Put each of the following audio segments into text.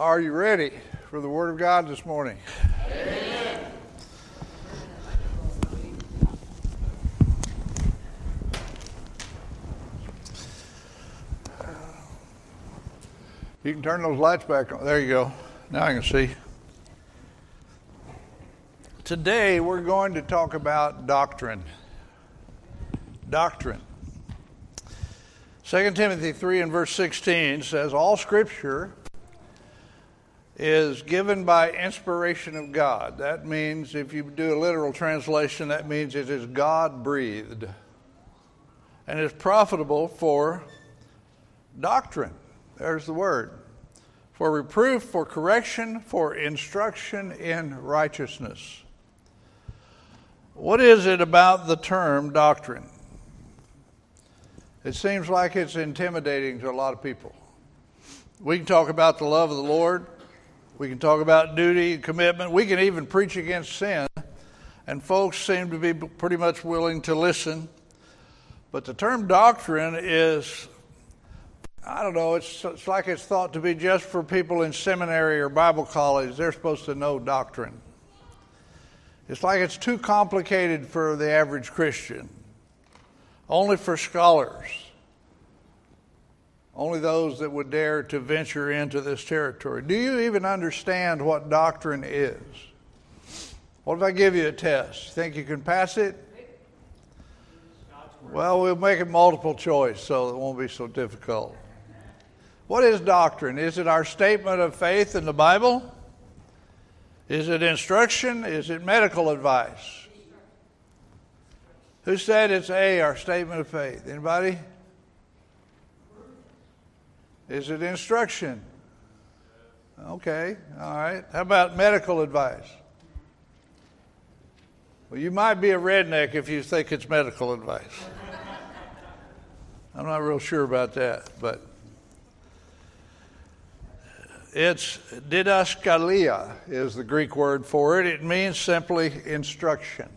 Are you ready for the Word of God this morning? Amen. You can turn those lights back on. There you go. Now I can see. Today we're going to talk about doctrine. Doctrine. 2 Timothy 3 and verse 16 says, All scripture is given by inspiration of God. That means, if you do a literal translation, that means it is God breathed and is profitable for doctrine. There's the word. For reproof, for correction, for instruction in righteousness. What is it about the term doctrine? It seems like it's intimidating to a lot of people. We can talk about the love of the Lord, we can talk about duty and commitment. We can even preach against sin. And folks seem to be pretty much willing to listen. But the term doctrine is, I don't know, it's, it's like it's thought to be just for people in seminary or Bible college. They're supposed to know doctrine. It's like it's too complicated for the average Christian, only for scholars. Only those that would dare to venture into this territory. Do you even understand what doctrine is? What if I give you a test? Think you can pass it? Well, we'll make it multiple choice so it won't be so difficult. What is doctrine? Is it our statement of faith in the Bible? Is it instruction? Is it medical advice? Who said it's A, our statement of faith? Anybody? Is it instruction? Okay, all right. How about medical advice? Well, you might be a redneck if you think it's medical advice. I'm not real sure about that, but it's didaskalia is the Greek word for it. It means simply instruction.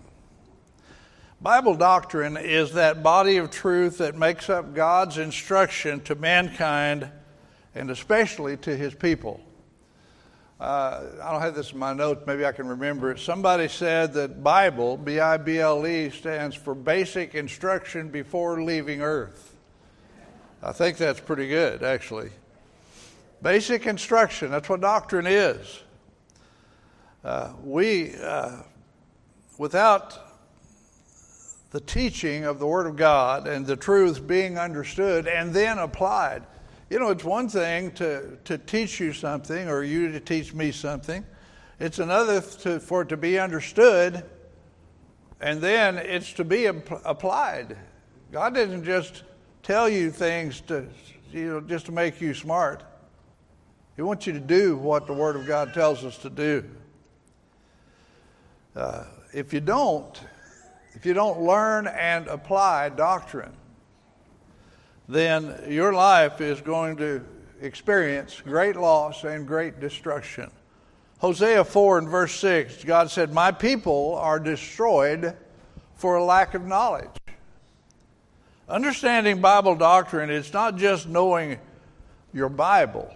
Bible doctrine is that body of truth that makes up God's instruction to mankind and especially to his people. Uh, I don't have this in my notes, maybe I can remember it. Somebody said that Bible, B I B L E, stands for basic instruction before leaving earth. I think that's pretty good, actually. Basic instruction, that's what doctrine is. Uh, we, uh, without the teaching of the Word of God and the truth being understood and then applied, you know, it's one thing to, to teach you something or you to teach me something. It's another to, for it to be understood, and then it's to be applied. God doesn't just tell you things to, you know, just to make you smart. He wants you to do what the Word of God tells us to do. Uh, if you don't, if you don't learn and apply doctrine, then your life is going to experience great loss and great destruction. Hosea 4 and verse 6, God said, My people are destroyed for a lack of knowledge. Understanding Bible doctrine, it's not just knowing your Bible.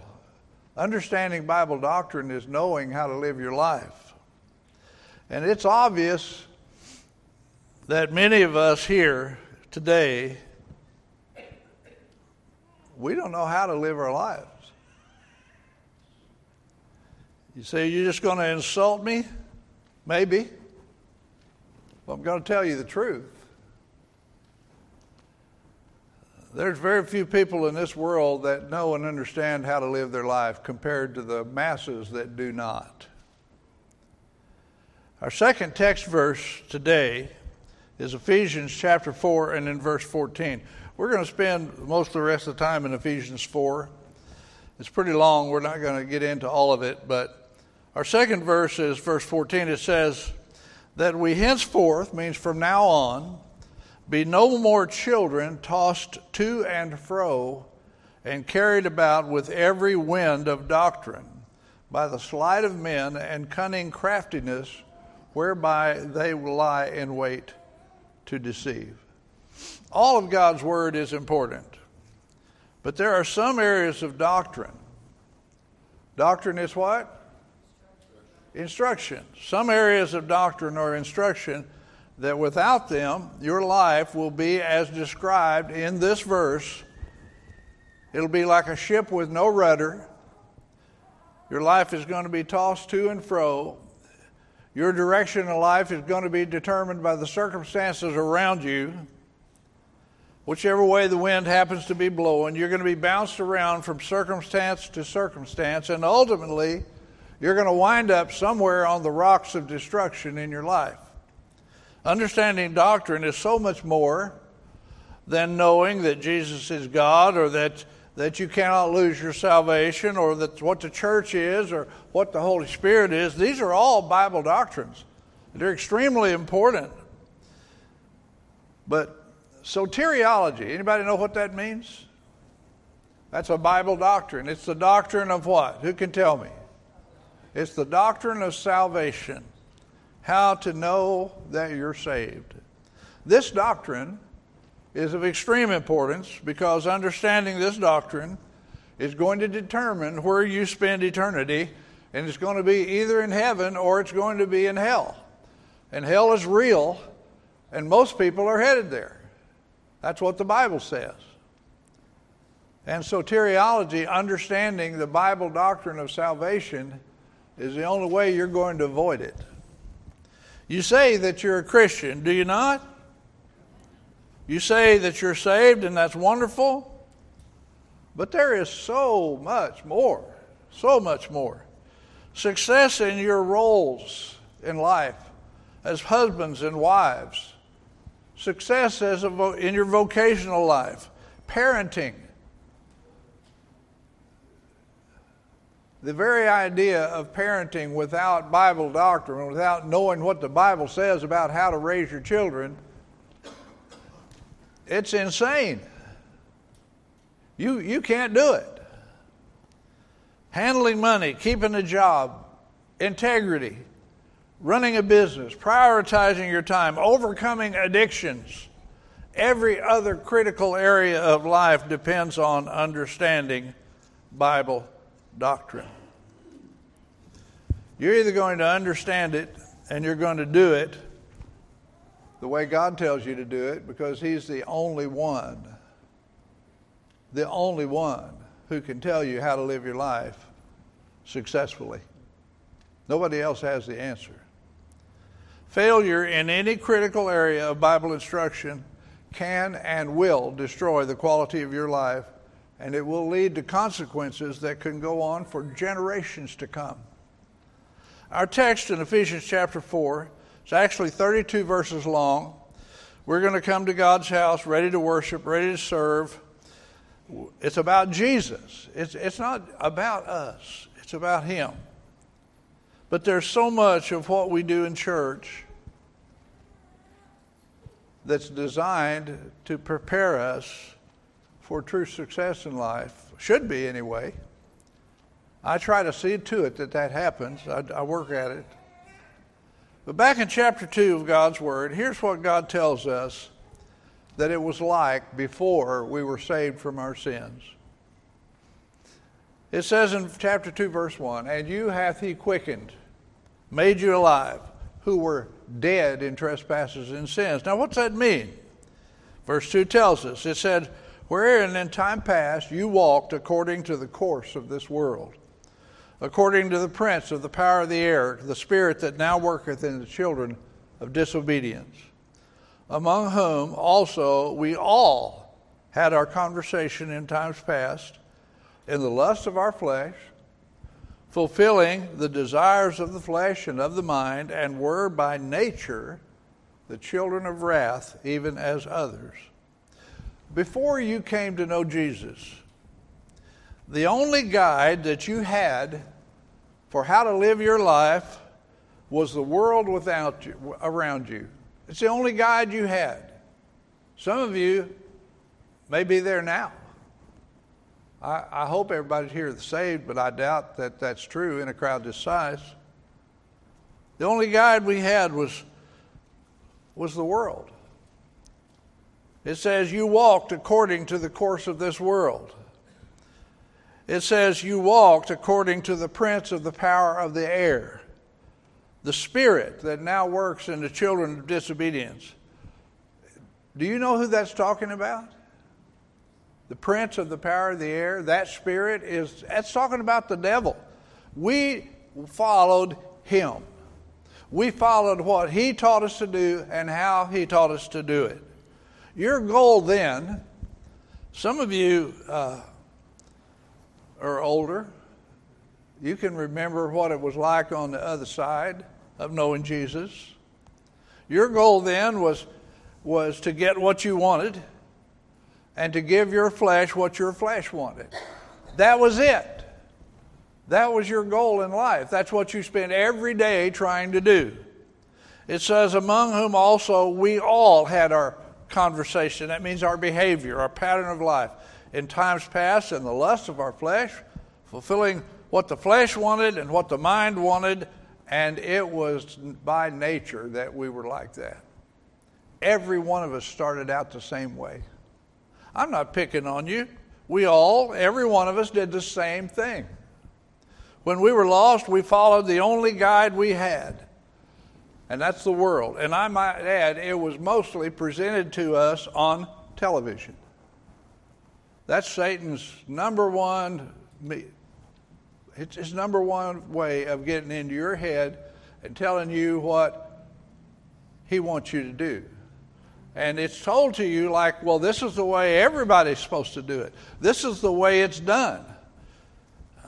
Understanding Bible doctrine is knowing how to live your life. And it's obvious that many of us here today we don't know how to live our lives. You say, You're just going to insult me? Maybe. Well, I'm going to tell you the truth. There's very few people in this world that know and understand how to live their life compared to the masses that do not. Our second text verse today is Ephesians chapter 4 and in verse 14. We're going to spend most of the rest of the time in Ephesians 4. It's pretty long. We're not going to get into all of it, but our second verse is verse 14. It says, That we henceforth, means from now on, be no more children tossed to and fro and carried about with every wind of doctrine by the sleight of men and cunning craftiness whereby they lie in wait to deceive. All of God's Word is important, but there are some areas of doctrine Doctrine is what? Instruction. Some areas of doctrine or instruction that without them, your life will be as described in this verse. It'll be like a ship with no rudder. Your life is going to be tossed to and fro. Your direction in life is going to be determined by the circumstances around you. Whichever way the wind happens to be blowing, you're going to be bounced around from circumstance to circumstance, and ultimately, you're going to wind up somewhere on the rocks of destruction in your life. Understanding doctrine is so much more than knowing that Jesus is God or that, that you cannot lose your salvation or that what the church is or what the Holy Spirit is. These are all Bible doctrines. They're extremely important. But soteriology, anybody know what that means? That's a Bible doctrine. It's the doctrine of what? Who can tell me? It's the doctrine of salvation, how to know that you're saved. This doctrine is of extreme importance because understanding this doctrine is going to determine where you spend eternity, and it's going to be either in heaven or it's going to be in hell. And hell is real, and most people are headed there. That's what the Bible says. And soteriology, understanding the Bible doctrine of salvation, is the only way you're going to avoid it. You say that you're a Christian, do you not? You say that you're saved, and that's wonderful. But there is so much more, so much more. Success in your roles in life as husbands and wives, success as vo- in your vocational life, parenting, the very idea of parenting without Bible doctrine, without knowing what the Bible says about how to raise your children, it's insane. You, you can't do it. Handling money, keeping a job, integrity, running a business, prioritizing your time, overcoming addictions. Every other critical area of life depends on understanding Bible doctrine. You're either going to understand it and you're going to do it the way God tells you to do it because He's the only one, the only one who can tell you how to live your life successfully. Nobody else has the answer. Failure in any critical area of Bible instruction can and will destroy the quality of your life and it will lead to consequences that can go on for generations to come. Our text in Ephesians chapter 4 is actually 32 verses long. We're going to come to God's house ready to worship, ready to serve. It's about Jesus. It's, it's not about us, it's about Him. But there's so much of what we do in church that's designed to prepare us for true success in life. Should be, anyway. I try to see to it that that happens. I, I work at it. But back in chapter 2 of God's Word, here's what God tells us that it was like before we were saved from our sins. It says in chapter 2, verse 1 And you hath he quickened, made you alive, who were dead in trespasses and sins. Now, what's that mean? Verse 2 tells us it said, wherein in time past you walked according to the course of this world, according to the prince of the power of the air, the spirit that now worketh in the children of disobedience, among whom also we all had our conversation in times past, in the lust of our flesh, fulfilling the desires of the flesh and of the mind, and were by nature the children of wrath, even as others before you came to know Jesus, the only guide that you had for how to live your life was the world without you, around you. It's the only guide you had. Some of you may be there now. I, I hope everybody here is saved, but I doubt that that's true in a crowd this size. The only guide we had was, was the world. It says, You walked according to the course of this world. it says, You walked according to the prince of the power of the air, the spirit that now works in the children of disobedience. Do you know who that's talking about? The prince of the power of the air, that spirit is that's talking about the devil. We followed him. We followed what he taught us to do and how he taught us to do it. Your goal then, some of you uh, are older. You can remember what it was like on the other side of knowing Jesus. Your goal then was, was to get what you wanted and to give your flesh what your flesh wanted. That was it. That was your goal in life. That's what you spent every day trying to do. It says, among whom also we all had our conversation. That means our behavior, our pattern of life. In times past, in the lust of our flesh, fulfilling what the flesh wanted and what the mind wanted, and it was by nature that we were like that. Every one of us started out the same way. I'm not picking on you. We all, every one of us, did the same thing. When we were lost, we followed the only guide we had, and that's the world. And I might add, it was mostly presented to us on television. That's Satan's number one, it's his number one way of getting into your head and telling you what he wants you to do. And it's told to you like, well, this is the way everybody's supposed to do it. This is the way it's done.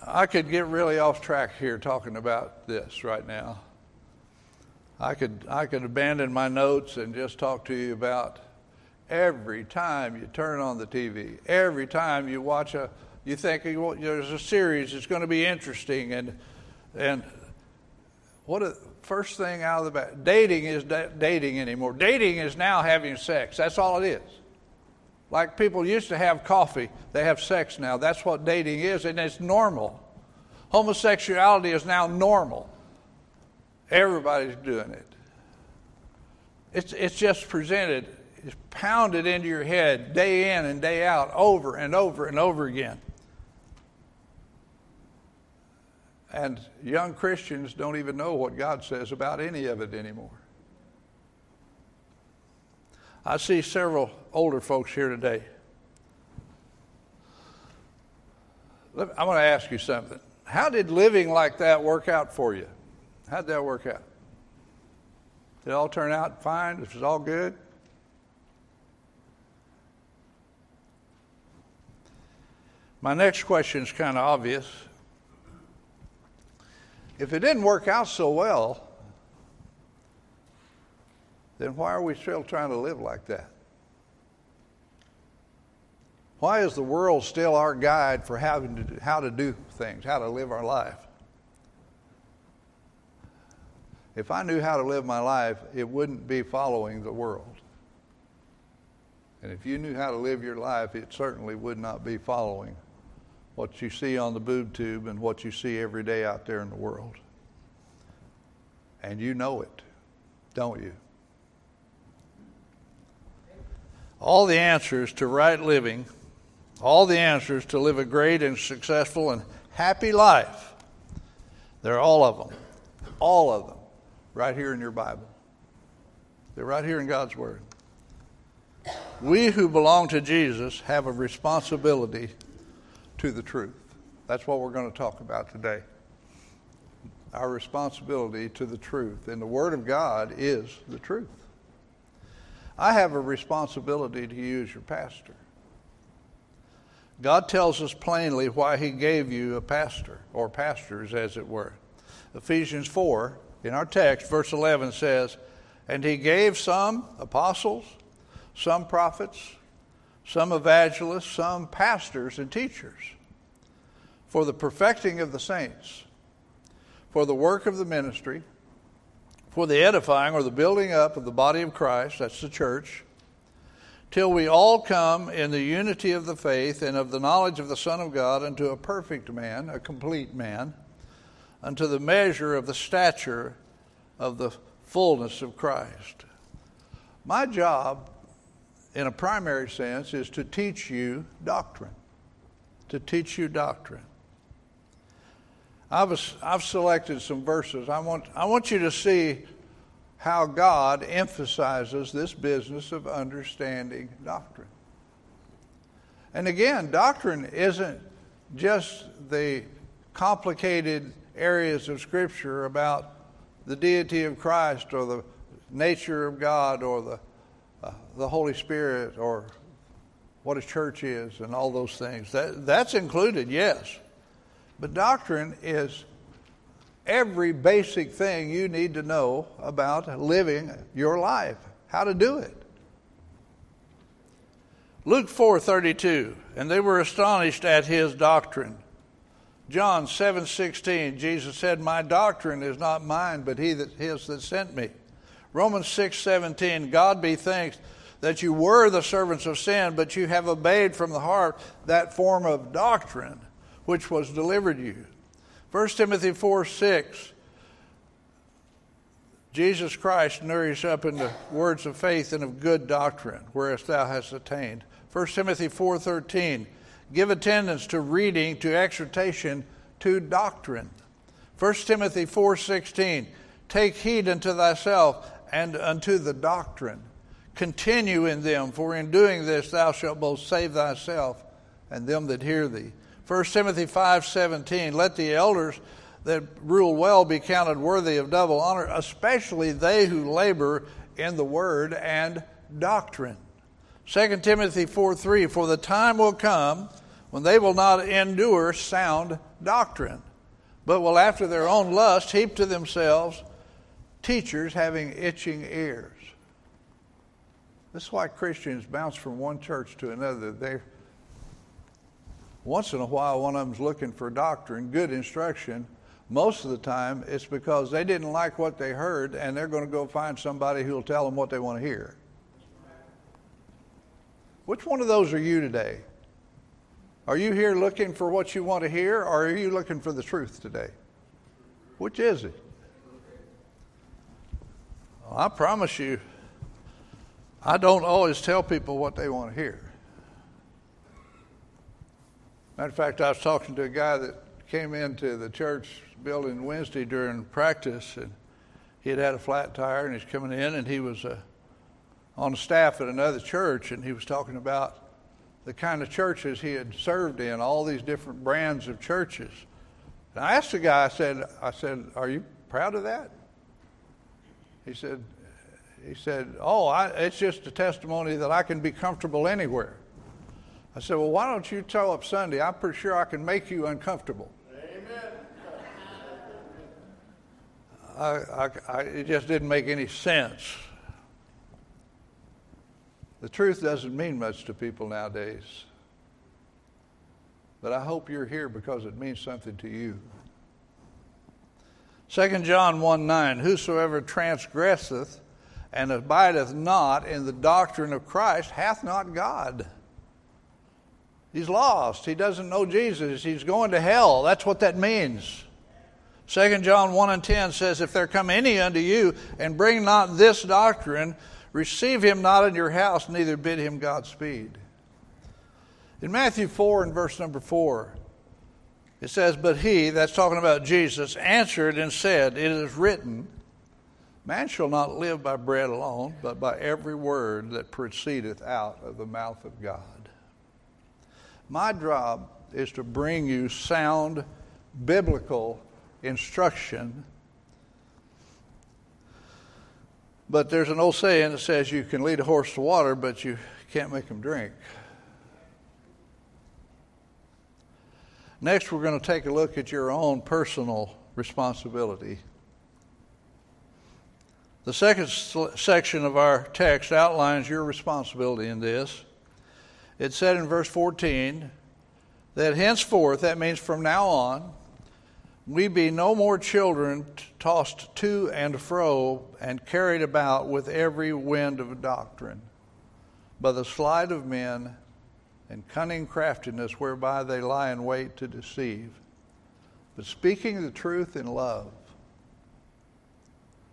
I could get really off track here talking about this right now. I could, I could abandon my notes and just talk to you about every time you turn on the TV, every time you watch a, you think there's a series, it's going to be interesting, and and what a first thing out of the back, dating is da- dating anymore. Dating is now having sex. That's all it is. Like people used to have coffee, they have sex now. That's what dating is, and it's normal. Homosexuality is now normal. Everybody's doing it. It's, it's just presented, it's pounded into your head day in and day out, over and over and over again. And young Christians don't even know what God says about any of it anymore. I see several older folks here today. I want to ask you something. How did living like that work out for you? How'd that work out? Did it all turn out fine? It was all good? My next question is kind of obvious. If it didn't work out so well, then why are we still trying to live like that? Why is the world still our guide for having to do, how to do things, how to live our life? If I knew how to live my life, it wouldn't be following the world. And if you knew how to live your life, it certainly would not be following what you see on the boob tube and what you see every day out there in the world. And you know it, don't you? All the answers to right living, all the answers to live a great and successful and happy life, they're all of them. All of them. Right here in your Bible. They're right here in God's Word. We who belong to Jesus have a responsibility to the truth. That's what we're going to talk about today. Our responsibility to the truth. And the Word of God is the truth. I have a responsibility to you as your pastor. God tells us plainly why He gave you a pastor, or pastors, as it were. Ephesians 4, in our text, verse 11 says, And He gave some apostles, some prophets, some evangelists, some pastors and teachers for the perfecting of the saints, for the work of the ministry, for the edifying or the building up of the body of Christ, that's the church, till we all come in the unity of the faith and of the knowledge of the Son of God unto a perfect man, a complete man, unto the measure of the stature of the fullness of Christ. My job, in a primary sense, is to teach you doctrine. To teach you doctrine. I've, I've selected some verses. I want, I want you to see how God emphasizes this business of understanding doctrine. And again, doctrine isn't just the complicated areas of Scripture about the deity of Christ or the nature of God or the, uh, the Holy Spirit or what a church is and all those things. That, that's included, yes. But doctrine is every basic thing you need to know about living your life, how to do it. Luke 4:32 and they were astonished at his doctrine. John 7:16 Jesus said my doctrine is not mine but he that his that sent me. Romans 6:17 God be thanked that you were the servants of sin but you have obeyed from the heart that form of doctrine which was delivered you. 1 Timothy 4 6. Jesus Christ nourished up in the words of faith and of good doctrine, whereas thou hast attained. 1 Timothy 4:13 Give attendance to reading, to exhortation, to doctrine. 1 Timothy 4:16 Take heed unto thyself and unto the doctrine. Continue in them, for in doing this thou shalt both save thyself and them that hear thee. 1 Timothy 5:17 Let the elders that rule well be counted worthy of double honor, especially they who labor in the word and doctrine. 2 Timothy 4 3 For the time will come when they will not endure sound doctrine, but will after their own lust heap to themselves teachers having itching ears. This is why Christians bounce from one church to another. They once in a while one of them's looking for doctrine, good instruction. Most of the time it's because they didn't like what they heard and they're going to go find somebody who'll tell them what they want to hear. Which one of those are you today? Are you here looking for what you want to hear, or are you looking for the truth today? Which is it? I promise you, I don't always tell people what they want to hear. Matter of fact, I was talking to a guy that came into the church building Wednesday during practice, and he had had a flat tire, and he's coming in, and he was. Uh, on staff at another church, and he was talking about the kind of churches he had served in, all these different brands of churches. And I asked the guy, I said, I said, Are you proud of that? He said, he said, Oh, I, it's just a testimony that I can be comfortable anywhere. I said, Well, why don't you tell up Sunday? I'm pretty sure I can make you uncomfortable. Amen. I, I, I, it just didn't make any sense. The truth doesn't mean much to people nowadays. But I hope you're here because it means something to you. 2 John 1 9 Whosoever transgresseth and abideth not in the doctrine of Christ hath not God. He's lost. He doesn't know Jesus. He's going to hell. That's what that means. 2 John 1 and 10 says, If there come any unto you and bring not this doctrine, Receive him not in your house, neither bid him Godspeed. In Matthew 4 and verse number 4, it says, But he, that's talking about Jesus, answered and said, It is written, Man shall not live by bread alone, but by every word that proceedeth out of the mouth of God. My job is to bring you sound biblical instruction But there's an old saying that says you can lead a horse to water, but you can't make him drink. Next, we're going to take a look at your own personal responsibility. The second section of our text outlines your responsibility in this. It said in verse 14 that henceforth, that means from now on, we be no more children tossed to and fro and carried about with every wind of doctrine, by the sleight of men and cunning craftiness whereby they lie in wait to deceive. But speaking the truth in love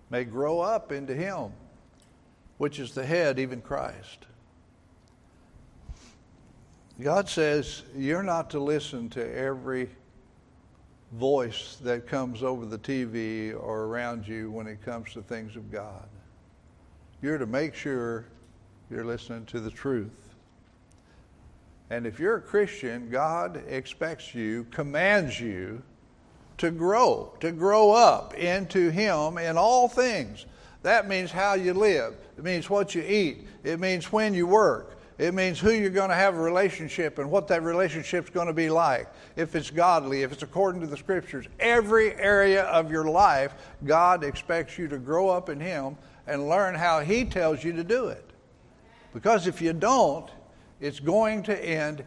may grow up into Him, which is the head, even Christ. God says you're not to listen to every voice that comes over the TV or around you when it comes to things of God. You're to make sure you're listening to the truth. And if you're a Christian, God expects you, commands you to grow, to grow up into Him in all things. That means how you live, it means what you eat, it means when you work, it means who you're going to have a relationship and what that relationship's going to be like. If it's godly, if it's according to the scriptures, every area of your life, God expects you to grow up in Him and learn how He tells you to do it. Because if you don't, it's going to end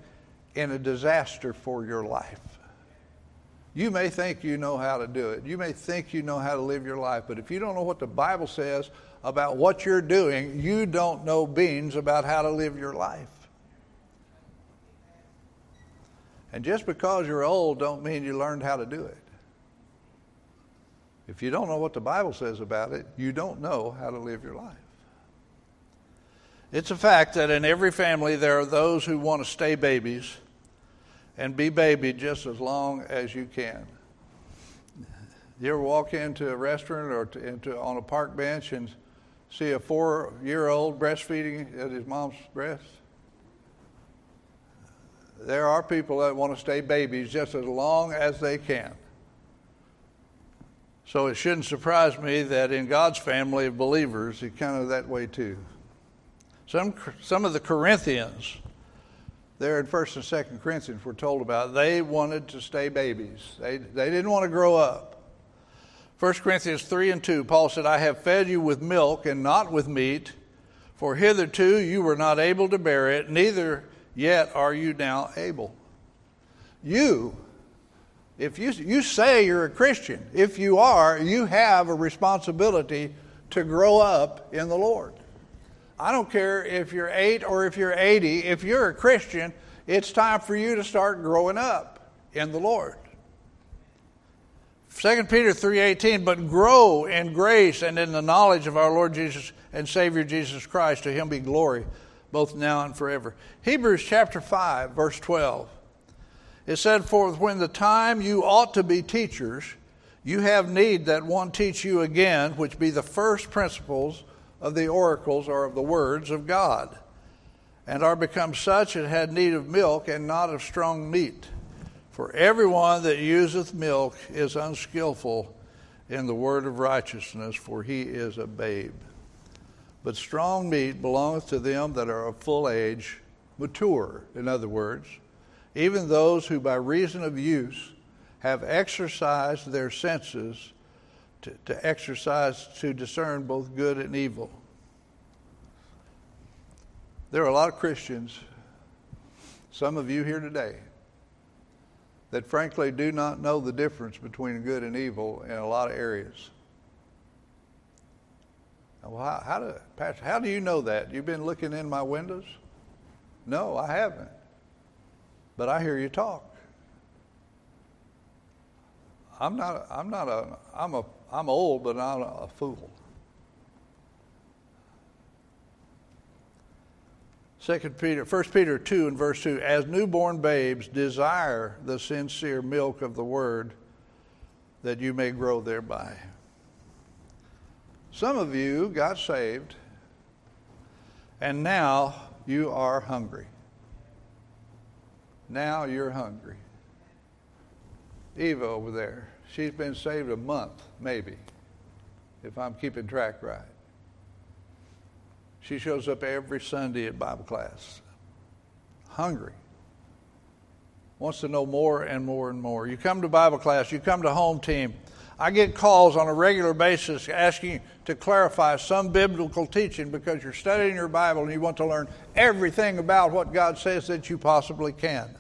in a disaster for your life. You may think you know how to do it. You may think you know how to live your life, but if you don't know what the Bible says about what you're doing, you don't know beans about how to live your life. And just because you're old don't mean you learned how to do it. If you don't know what the Bible says about it, you don't know how to live your life. It's a fact that in every family there are those who want to stay babies and be baby just as long as you can. You ever walk into a restaurant or to, into, on a park bench and see a four year old breastfeeding at his mom's breast? There are people that want to stay babies just as long as they can. So it shouldn't surprise me that in God's family of believers, it's kind of that way too. Some, some of the Corinthians, there in 1st and 2nd Corinthians, we're told about, they wanted to stay babies. They, they didn't want to grow up. 1 Corinthians 3 and 2, Paul said, I have fed you with milk and not with meat, for hitherto you were not able to bear it, neither yet are you now able. You, if you, you say you're a Christian, if you are, you have a responsibility to grow up in the Lord. I don't care if you're eight or if you're 80, if you're a Christian, it's time for you to start growing up in the Lord. 2 Peter 3:18 but grow in grace and in the knowledge of our Lord Jesus and Savior Jesus Christ to him be glory both now and forever. Hebrews chapter 5 verse 12. It said for when the time you ought to be teachers you have need that one teach you again which be the first principles of the oracles or of the words of God, and are become such as had need of milk and not of strong meat. For everyone that useth milk is unskillful in the word of righteousness, for he is a babe. But strong meat belongeth to them that are of full age, mature, in other words, even those who by reason of use have exercised their senses to, to exercise to discern both good and evil. There are a lot of Christians, some of you here today, that frankly do not know the difference between good and evil in a lot of areas. Well, how, how, do, Pastor, how do you know that? You've been looking in my windows? No, I haven't. But I hear you talk. I'm not. I'm not a. I'm a. I'm old, but not a, fool. Second Peter, 1 Peter 2 and verse 2, as newborn babes desire the sincere milk of the word that you may grow thereby. Some of you got saved and now you are hungry. Now you're hungry. Eva over there, she's been saved a month, maybe, if I'm keeping track right. She shows up every Sunday at Bible class, hungry, wants to know more and more and more. You come to Bible class, you come to home team. I get calls on a regular basis asking to clarify some biblical teaching because you're studying your Bible and you want to learn everything about what God says that you possibly can.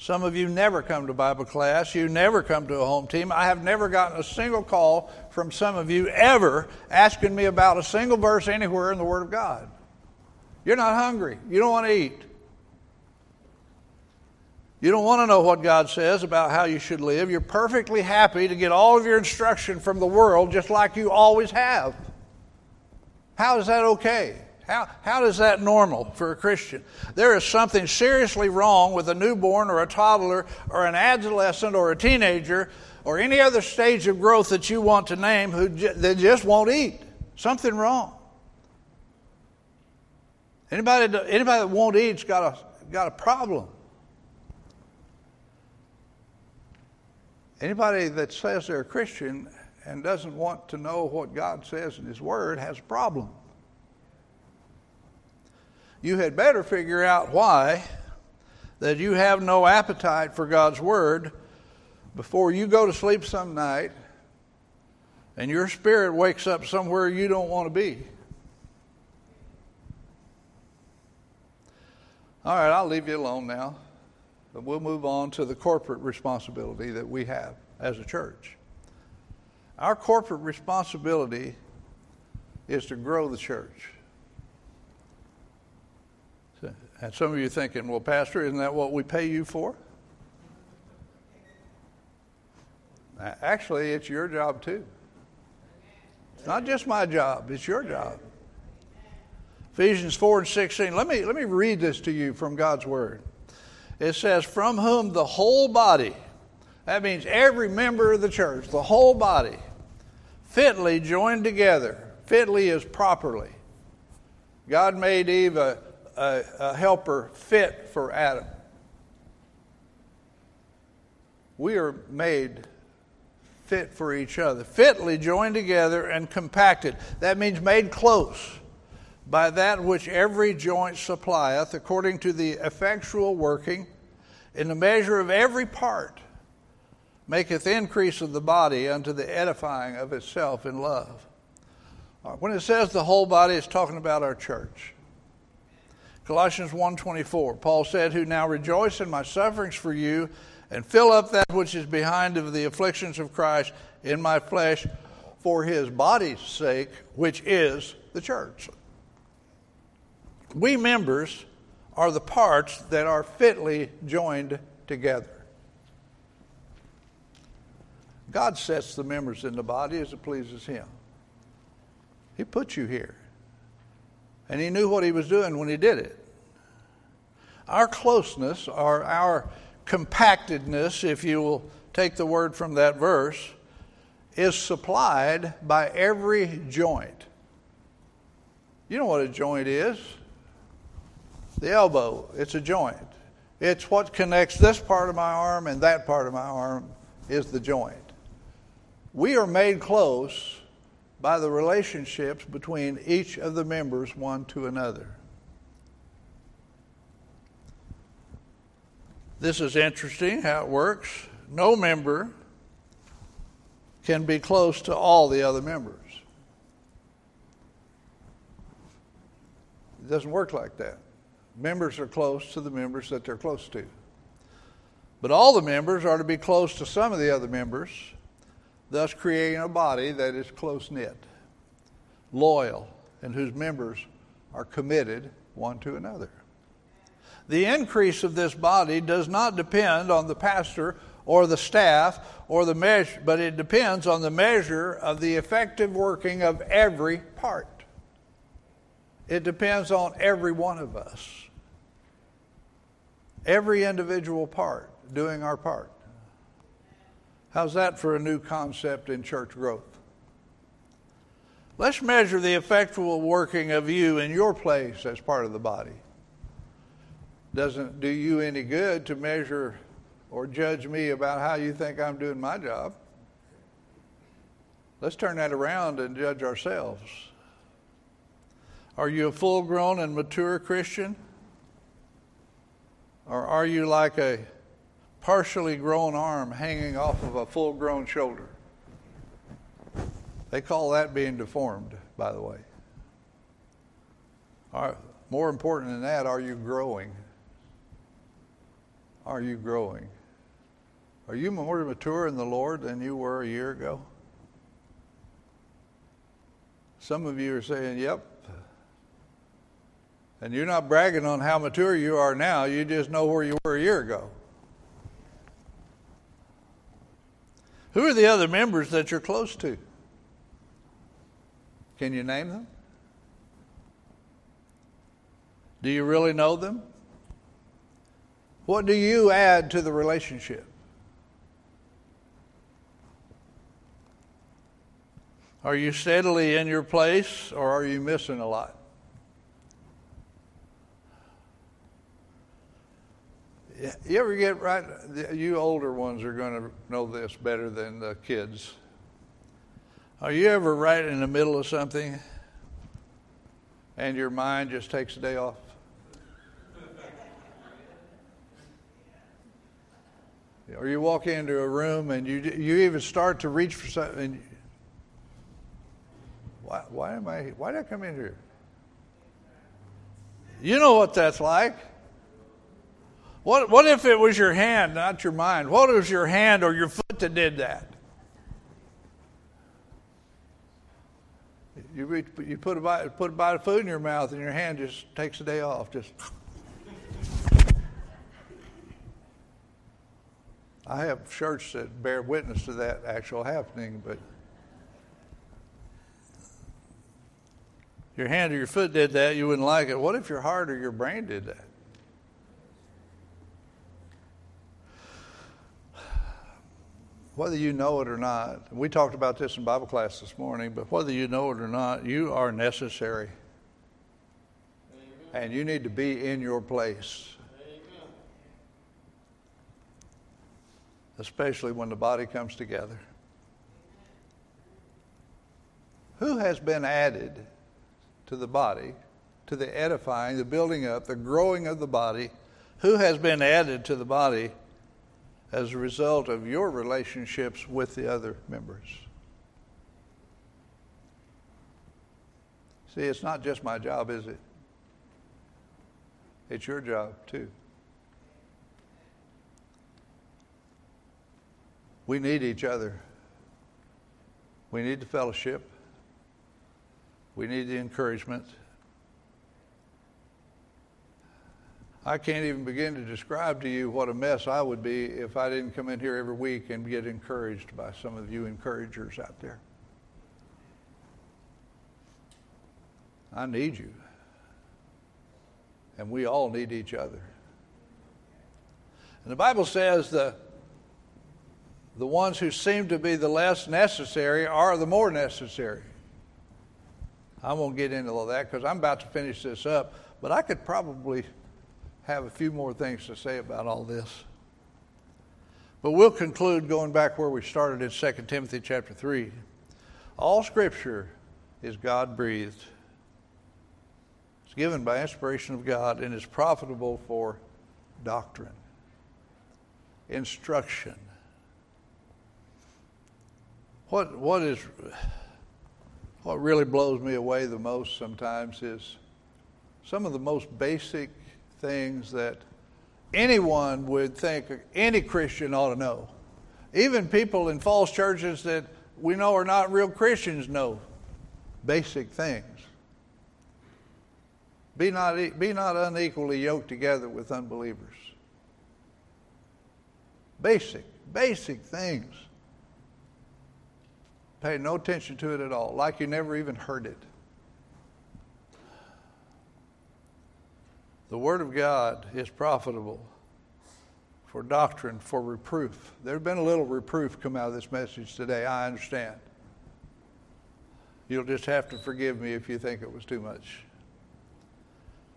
Some of you never come to Bible class. You never come to a home team. I have never gotten a single call from some of you ever asking me about a single verse anywhere in the Word of God. You're not hungry. You don't want to eat. You don't want to know what God says about how you should live. You're perfectly happy to get all of your instruction from the world just like you always have. How is that okay? How, how is that normal for a Christian? There is something seriously wrong with a newborn or a toddler or an adolescent or a teenager or any other stage of growth that you want to name who they just won't eat. Something wrong. Anybody, anybody that won't eat's got a, got a problem. Anybody that says they're a Christian and doesn't want to know what God says in His Word has a problem. You had better figure out why that you have no appetite for God's Word before you go to sleep some night and your spirit wakes up somewhere you don't want to be. All right, I'll leave you alone now. But we'll move on to the corporate responsibility that we have as a church. Our corporate responsibility is to grow the church. And some of you thinking, well, Pastor, isn't that what we pay you for? Actually, it's your job too. It's not just my job, it's your job. Ephesians 4 and 16. Let me, let me read this to you from God's Word. It says, From whom the whole body, that means every member of the church, the whole body, fitly joined together. Fitly is properly. God made Eve a, a, a helper fit for Adam. We are made fit for each other, fitly joined together and compacted. That means made close by that which every joint supplieth, according to the effectual working in the measure of every part, maketh increase of the body unto the edifying of itself in love. When it says the whole body, it's talking about our church. Colossians 1.24, Paul said, Who now rejoice in my sufferings for you, and fill up that which is behind of the afflictions of Christ in my flesh for his body's sake, which is the church. We members are the parts that are fitly joined together. God sets the members in the body as it pleases Him. He put you here. And He knew what He was doing when He did it. Our closeness, or our compactedness, if you will take the word from that verse, is supplied by every joint. You know what a joint is? The elbow, it's a joint. It's what connects this part of my arm and that part of my arm is the joint. We are made close by the relationships between each of the members one to another. This is interesting how it works. No member can be close to all the other members. It doesn't work like that. Members are close to the members that they're close to. But all the members are to be close to some of the other members, thus creating a body that is close knit, loyal, and whose members are committed one to another. The increase of this body does not depend on the pastor or the staff or the measure, but it depends on the measure of the effective working of every part. It depends on every one of us. Every individual part doing our part. How's that for a new concept in church growth? Let's measure the effectual working of you in your place as part of the body. Doesn't do you any good to measure or judge me about how you think I'm doing my job. Let's turn that around and judge ourselves. Are you a full grown and mature Christian? Or are you like a partially grown arm hanging off of a full grown shoulder? They call that being deformed, by the way. more important than that, are you growing? Are you growing? Are you more mature in the Lord than you were a year ago? Some of you are saying, Yep, and you're not bragging on how mature you are now, you just know where you were a year ago. Who are the other members that you're close to? Can you name them? Do you really know them? What do you add to the relationship? Are you steadily in your place or are you missing a lot? You ever get right? You older ones are going to know this better than the kids. Are you ever right in the middle of something and your mind just takes a day off? Or you walk into a room and you you even start to reach for something. why, why am I? Why did I come in here? You know what that's like. What, what if it was your hand, not your mind? What if it was your hand or your foot that did that? You, reach, you put, a bite, put a bite of food in your mouth and your hand just takes a day off. Just. I have shirts that bear witness to that actual happening, but your hand or your foot did that, you wouldn't like it. What if your heart or your brain did that? whether you know it or not, we talked about this in Bible class this morning, but whether you know it or not, you are necessary. And you need to be in your place. Amen. Especially when the body comes together. Who has been added to the body, to the edifying, the building up, the growing of the body? Who has been added to the body as a result of your relationships with the other members. See, it's not just my job, is it? It's your job too. We need each other. We need the fellowship. We need the encouragement. I can't even begin to describe to you what a mess I would be if I didn't come in here every week and get encouraged by some of you encouragers out there. I need you. And we all need each other. And the Bible says the, the ones who seem to be the less necessary are the more necessary. I won't get into all that because I'm about to finish this up, but I could probably have a few more things to say about all this. But we'll conclude going back where we started in 2 Timothy chapter 3. All scripture is God breathed. It's given by inspiration of God and is profitable for doctrine, instruction. What, what is what really blows me away the most sometimes is some of the most basic things that anyone would think any Christian ought to know. Even people in false churches that we know are not real Christians know basic things. Be not, be not unequally yoked together with unbelievers. Basic, basic things. Pay no attention to it at all, like you never even heard it. The Word of God is profitable for doctrine, for reproof. There's been a little reproof come out of this message today, I understand. You'll just have to forgive me if you think it was too much.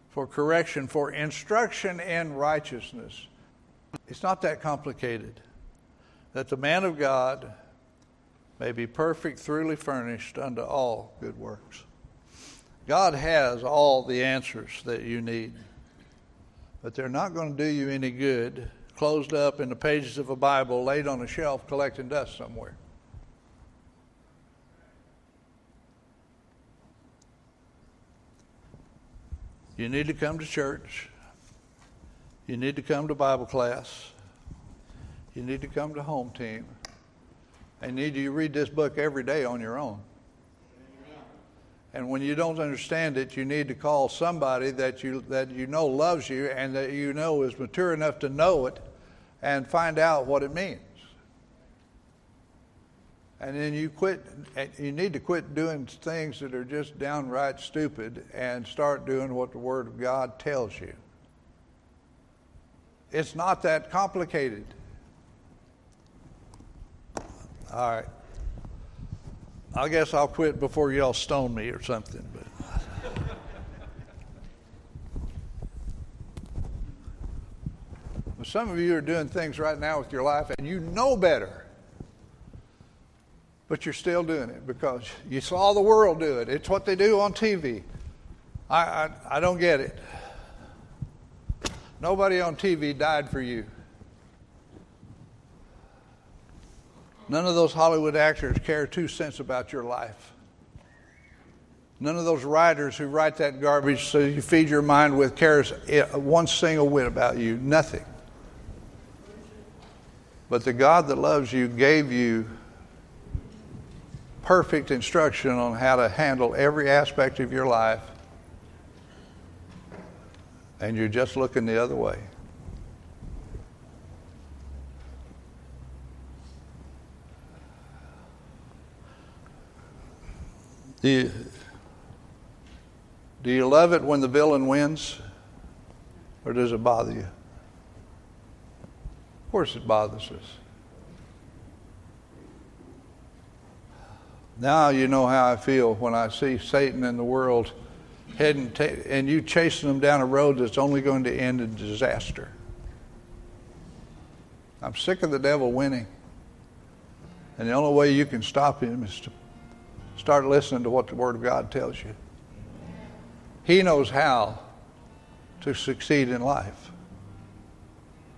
For correction, for instruction in righteousness. It's not that complicated. That the man of God may be perfect, thoroughly furnished unto all good works. God has all the answers that you need but they're not going to do you any good closed up in the pages of a Bible laid on a shelf collecting dust somewhere. You need to come to church. You need to come to Bible class. You need to come to home team. And need you read this book every day on your own. And when you don't understand it, you need to call somebody that you, that you know loves you and that you know is mature enough to know it and find out what it means. And then you quit, you need to quit doing things that are just downright stupid and start doing what the Word of God tells you. It's not that complicated. All right. I guess I'll quit before y'all stone me or something. But. Some of you are doing things right now with your life and you know better but you're still doing it because you saw the world do it. It's what they do on TV. I, I, I don't get it. Nobody on TV died for you. None of those Hollywood actors care two cents about your life. None of those writers who write that garbage so you feed your mind with cares eh, one single whit about you. Nothing. But the God that loves you gave you perfect instruction on how to handle every aspect of your life, and you're just looking the other way. Do you, do you love it when the villain wins, or does it bother you? Of course, it bothers us. Now you know how I feel when I see Satan in the world heading and you chasing them down a road that's only going to end in disaster. I'm sick of the devil winning. And the only way you can stop him is to start listening to what the Word of God tells you. He knows how to succeed in life.